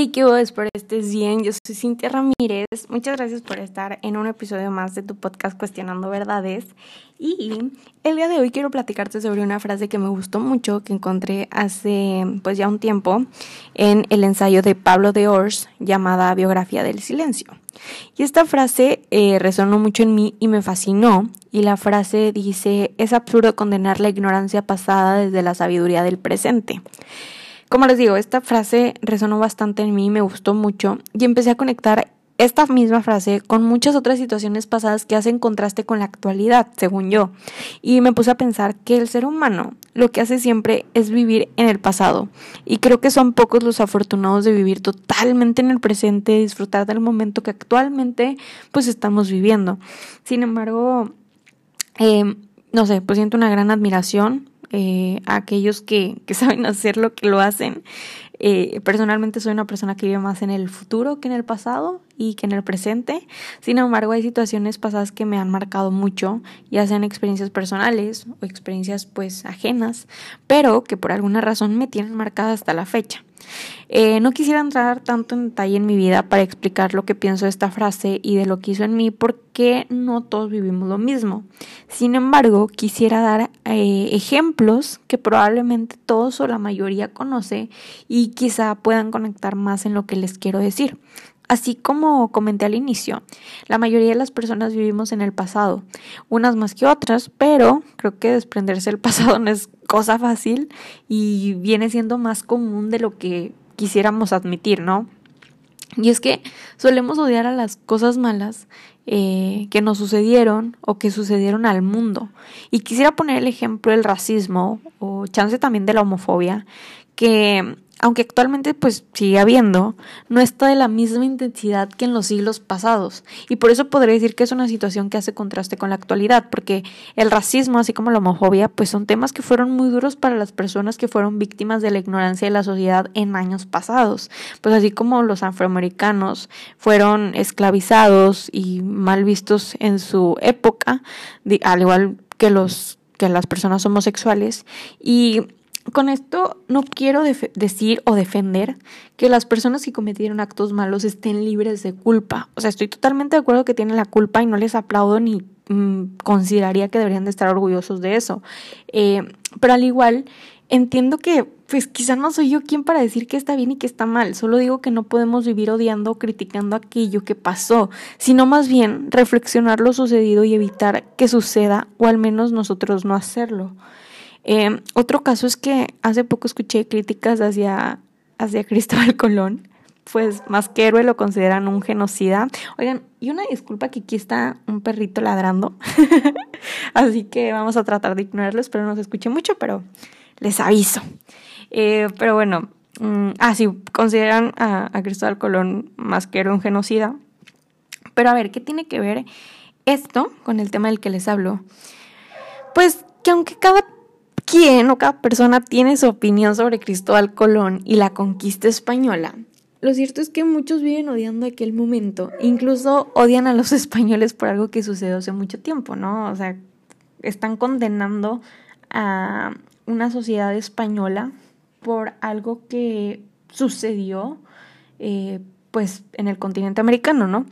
Hey, ¿qué hubo? Espero estés bien. Yo soy Cintia Ramírez. Muchas gracias por estar en un episodio más de tu podcast Cuestionando Verdades. Y el día de hoy quiero platicarte sobre una frase que me gustó mucho, que encontré hace pues ya un tiempo en el ensayo de Pablo de Ors llamada Biografía del Silencio. Y esta frase eh, resonó mucho en mí y me fascinó. Y la frase dice, es absurdo condenar la ignorancia pasada desde la sabiduría del presente. Como les digo, esta frase resonó bastante en mí, me gustó mucho y empecé a conectar esta misma frase con muchas otras situaciones pasadas que hacen contraste con la actualidad, según yo. Y me puse a pensar que el ser humano lo que hace siempre es vivir en el pasado. Y creo que son pocos los afortunados de vivir totalmente en el presente, disfrutar del momento que actualmente pues estamos viviendo. Sin embargo, eh, no sé, pues siento una gran admiración eh, a aquellos que, que, saben hacer lo que lo hacen. Eh, personalmente soy una persona que vive más en el futuro que en el pasado y que en el presente. Sin embargo, hay situaciones pasadas que me han marcado mucho, ya sean experiencias personales o experiencias pues ajenas, pero que por alguna razón me tienen marcada hasta la fecha. Eh, no quisiera entrar tanto en detalle en mi vida para explicar lo que pienso de esta frase y de lo que hizo en mí porque no todos vivimos lo mismo. Sin embargo, quisiera dar eh, ejemplos que probablemente todos o la mayoría conoce y quizá puedan conectar más en lo que les quiero decir. Así como comenté al inicio, la mayoría de las personas vivimos en el pasado, unas más que otras, pero creo que desprenderse del pasado no es cosa fácil y viene siendo más común de lo que quisiéramos admitir, ¿no? Y es que solemos odiar a las cosas malas eh, que nos sucedieron o que sucedieron al mundo. Y quisiera poner el ejemplo del racismo o chance también de la homofobia, que aunque actualmente pues sigue habiendo, no está de la misma intensidad que en los siglos pasados. Y por eso podría decir que es una situación que hace contraste con la actualidad, porque el racismo, así como la homofobia, pues son temas que fueron muy duros para las personas que fueron víctimas de la ignorancia de la sociedad en años pasados. Pues así como los afroamericanos fueron esclavizados y mal vistos en su época, al igual que los que las personas homosexuales y con esto no quiero decir o defender que las personas que cometieron actos malos estén libres de culpa. O sea, estoy totalmente de acuerdo que tienen la culpa y no les aplaudo ni mm, consideraría que deberían de estar orgullosos de eso. Eh, pero al igual, entiendo que pues quizá no soy yo quien para decir que está bien y que está mal. Solo digo que no podemos vivir odiando o criticando aquello que pasó, sino más bien reflexionar lo sucedido y evitar que suceda o al menos nosotros no hacerlo. Eh, otro caso es que hace poco escuché críticas hacia, hacia Cristóbal Colón, pues más que héroe lo consideran un genocida. Oigan, y una disculpa que aquí está un perrito ladrando, así que vamos a tratar de ignorarlo, espero no se escuche mucho, pero les aviso. Eh, pero bueno, mm, ah, consideran a, a Cristóbal Colón más que héroe un genocida. Pero a ver, ¿qué tiene que ver esto con el tema del que les hablo? Pues que aunque cada quien o cada persona tiene su opinión sobre Cristóbal Colón y la conquista española. Lo cierto es que muchos viven odiando aquel momento, incluso odian a los españoles por algo que sucedió hace mucho tiempo, ¿no? O sea, están condenando a una sociedad española por algo que sucedió, eh, pues, en el continente americano, ¿no?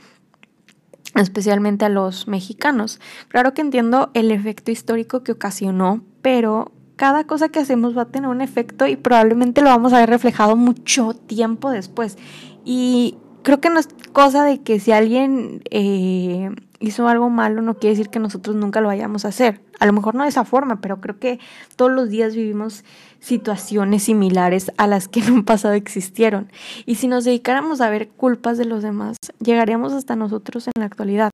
especialmente a los mexicanos. Claro que entiendo el efecto histórico que ocasionó, pero cada cosa que hacemos va a tener un efecto y probablemente lo vamos a ver reflejado mucho tiempo después. Y creo que no es cosa de que si alguien eh, hizo algo malo no quiere decir que nosotros nunca lo vayamos a hacer. A lo mejor no de esa forma, pero creo que todos los días vivimos situaciones similares a las que en un pasado existieron. Y si nos dedicáramos a ver culpas de los demás, llegaríamos hasta nosotros en la actualidad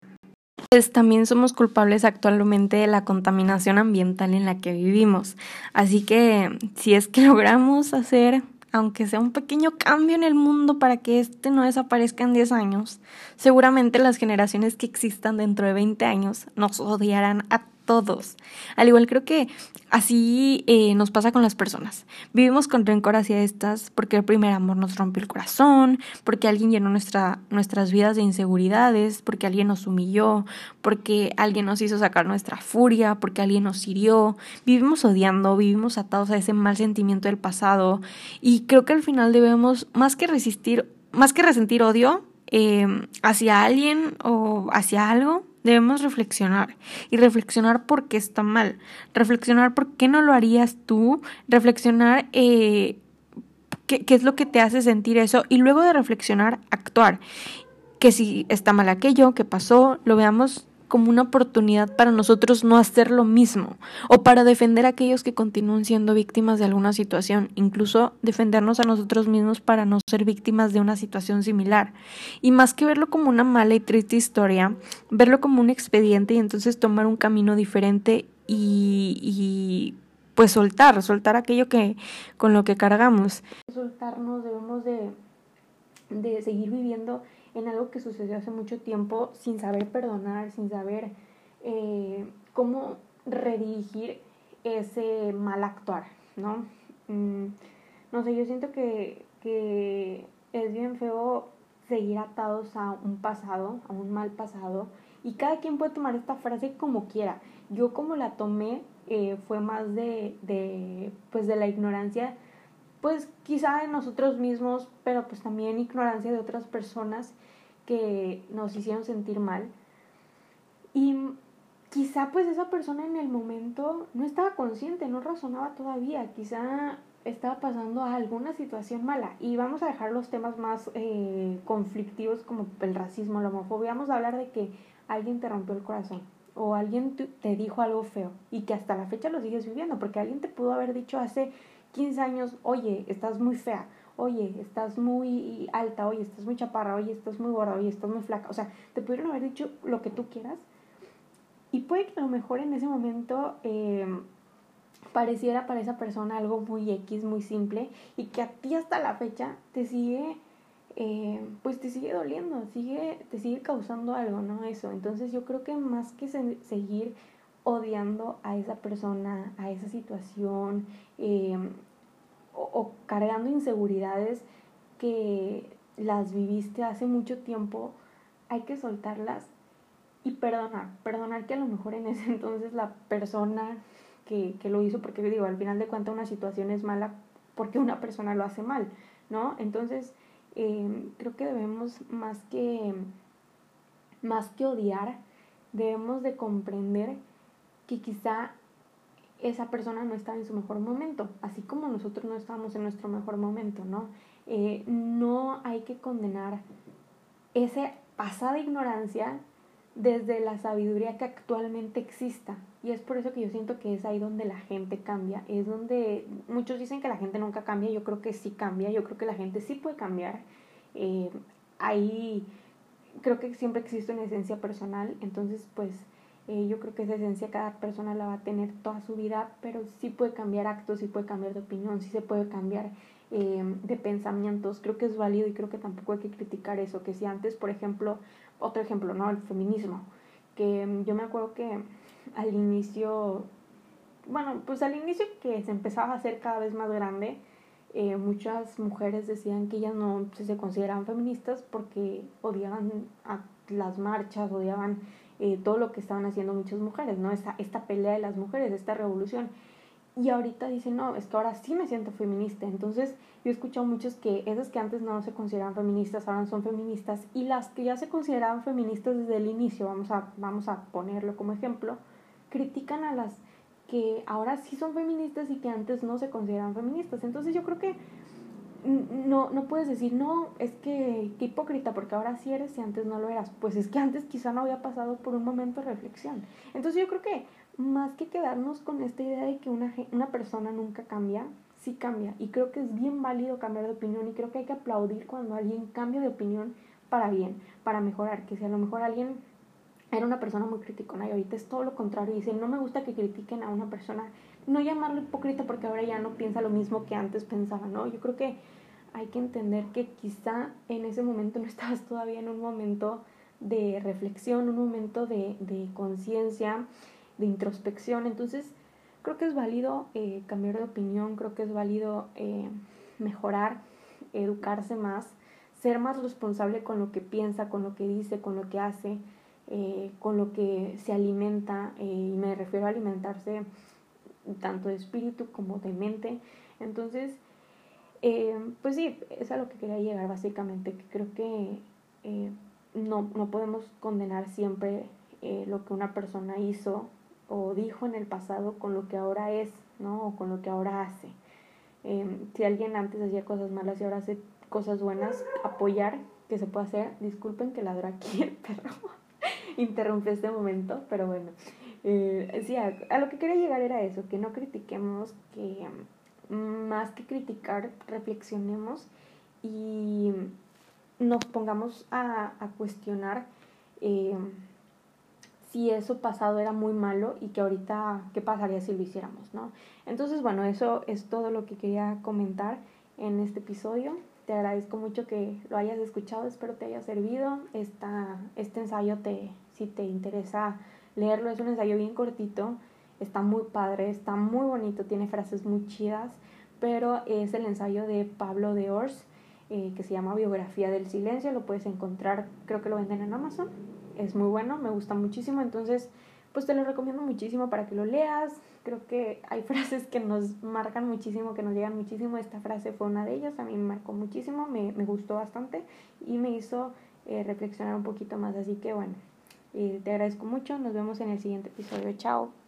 pues también somos culpables actualmente de la contaminación ambiental en la que vivimos. Así que si es que logramos hacer, aunque sea un pequeño cambio en el mundo para que este no desaparezca en 10 años, seguramente las generaciones que existan dentro de 20 años nos odiarán a todos. Al igual creo que así eh, nos pasa con las personas. Vivimos con rencor hacia estas porque el primer amor nos rompió el corazón, porque alguien llenó nuestra, nuestras vidas de inseguridades, porque alguien nos humilló, porque alguien nos hizo sacar nuestra furia, porque alguien nos hirió. Vivimos odiando, vivimos atados a ese mal sentimiento del pasado y creo que al final debemos, más que resistir más que resentir odio eh, hacia alguien o hacia algo, debemos reflexionar y reflexionar por qué está mal, reflexionar por qué no lo harías tú, reflexionar eh, qué, qué es lo que te hace sentir eso y luego de reflexionar, actuar. Que si está mal aquello, que pasó, lo veamos como una oportunidad para nosotros no hacer lo mismo o para defender a aquellos que continúan siendo víctimas de alguna situación, incluso defendernos a nosotros mismos para no ser víctimas de una situación similar. Y más que verlo como una mala y triste historia, verlo como un expediente y entonces tomar un camino diferente y, y pues soltar, soltar aquello que con lo que cargamos. Soltarnos, debemos de, de seguir viviendo en algo que sucedió hace mucho tiempo sin saber perdonar, sin saber eh, cómo redirigir ese mal actuar, ¿no? Mm, no sé, yo siento que, que es bien feo seguir atados a un pasado, a un mal pasado, y cada quien puede tomar esta frase como quiera. Yo como la tomé eh, fue más de, de, pues de la ignorancia pues quizá de nosotros mismos, pero pues también ignorancia de otras personas que nos hicieron sentir mal. Y quizá pues esa persona en el momento no estaba consciente, no razonaba todavía, quizá estaba pasando a alguna situación mala. Y vamos a dejar los temas más eh, conflictivos como el racismo, la homofobia. Vamos a hablar de que alguien te rompió el corazón o alguien te dijo algo feo y que hasta la fecha lo sigues viviendo, porque alguien te pudo haber dicho hace 15 años, oye, estás muy fea, oye, estás muy alta, oye, estás muy chaparra, oye, estás muy gorda, oye, estás muy flaca. O sea, te pudieron haber dicho lo que tú quieras. Y puede que a lo mejor en ese momento eh, pareciera para esa persona algo muy X, muy simple, y que a ti hasta la fecha te sigue, eh, pues te sigue doliendo, sigue, te sigue causando algo, ¿no? Eso. Entonces yo creo que más que seguir odiando a esa persona, a esa situación, eh, o, cargando inseguridades que las viviste hace mucho tiempo, hay que soltarlas y perdonar. Perdonar que a lo mejor en ese entonces la persona que, que lo hizo, porque digo, al final de cuentas una situación es mala porque una persona lo hace mal, ¿no? Entonces, eh, creo que debemos más que, más que odiar, debemos de comprender que quizá esa persona no estaba en su mejor momento, así como nosotros no estábamos en nuestro mejor momento, ¿no? Eh, no hay que condenar esa pasada ignorancia desde la sabiduría que actualmente exista. Y es por eso que yo siento que es ahí donde la gente cambia. Es donde muchos dicen que la gente nunca cambia. Yo creo que sí cambia. Yo creo que la gente sí puede cambiar. Eh, ahí creo que siempre existe una esencia personal. Entonces, pues eh, yo creo que esa esencia cada persona la va a tener toda su vida, pero sí puede cambiar actos, sí puede cambiar de opinión, sí se puede cambiar eh, de pensamientos. Creo que es válido y creo que tampoco hay que criticar eso. Que si antes, por ejemplo, otro ejemplo, ¿no? El feminismo. Que mm, yo me acuerdo que al inicio, bueno, pues al inicio que se empezaba a hacer cada vez más grande, eh, muchas mujeres decían que ellas no se consideraban feministas porque odiaban a las marchas, odiaban eh, todo lo que estaban haciendo muchas mujeres, ¿no? Esta, esta pelea de las mujeres, esta revolución. Y ahorita dicen, no, es que ahora sí me siento feminista. Entonces, yo he escuchado muchos que esas que antes no se consideraban feministas, ahora son feministas. Y las que ya se consideraban feministas desde el inicio, vamos a, vamos a ponerlo como ejemplo, critican a las que ahora sí son feministas y que antes no se consideraban feministas. Entonces, yo creo que no, no puedes decir, no, es que qué hipócrita, porque ahora sí eres y antes no lo eras. Pues es que antes quizá no había pasado por un momento de reflexión. Entonces yo creo que más que quedarnos con esta idea de que una, una persona nunca cambia, sí cambia. Y creo que es bien válido cambiar de opinión y creo que hay que aplaudir cuando alguien cambia de opinión para bien, para mejorar. Que si a lo mejor alguien era una persona muy criticona y ahorita es todo lo contrario y dice, no me gusta que critiquen a una persona no llamarlo hipócrita porque ahora ya no piensa lo mismo que antes pensaba, ¿no? Yo creo que hay que entender que quizá en ese momento no estabas todavía en un momento de reflexión, un momento de, de conciencia, de introspección. Entonces, creo que es válido eh, cambiar de opinión, creo que es válido eh, mejorar, educarse más, ser más responsable con lo que piensa, con lo que dice, con lo que hace, eh, con lo que se alimenta, y me refiero a alimentarse tanto de espíritu como de mente. Entonces, eh, pues sí, es a lo que quería llegar básicamente, que creo que eh, no, no podemos condenar siempre eh, lo que una persona hizo o dijo en el pasado con lo que ahora es, ¿no? O con lo que ahora hace. Em, si alguien antes hacía cosas malas y ahora hace cosas buenas, apoyar que se puede hacer. Disculpen que ladro aquí el perro. Interrumpí este momento, pero bueno. Eh, sí, a, lo que quería llegar era eso, que no critiquemos, que mm, más que criticar, reflexionemos y nos pongamos a, a cuestionar eh, si eso pasado era muy malo y que ahorita qué pasaría si lo hiciéramos, ¿no? Entonces, bueno, eso es todo lo que quería comentar en este episodio. Te agradezco mucho que lo hayas escuchado, espero te haya servido. Esta, este ensayo, te, si te interesa leerlo, es un ensayo bien cortito, está muy padre, está muy bonito, tiene frases muy chidas, pero es el ensayo de Pablo de Ors eh, que se llama Biografía del Silencio, lo puedes encontrar, creo que lo venden en Amazon, es muy bueno, me gusta muchísimo, entonces pues te lo recomiendo muchísimo para que lo leas, creo que hay frases que nos marcan muchísimo, que nos llegan muchísimo, esta frase fue una de ellas, a mí me marcó muchísimo, me, me gustó bastante y me hizo eh, reflexionar un poquito más, así que bueno, eh, te agradezco mucho, nos vemos en el siguiente episodio, chao.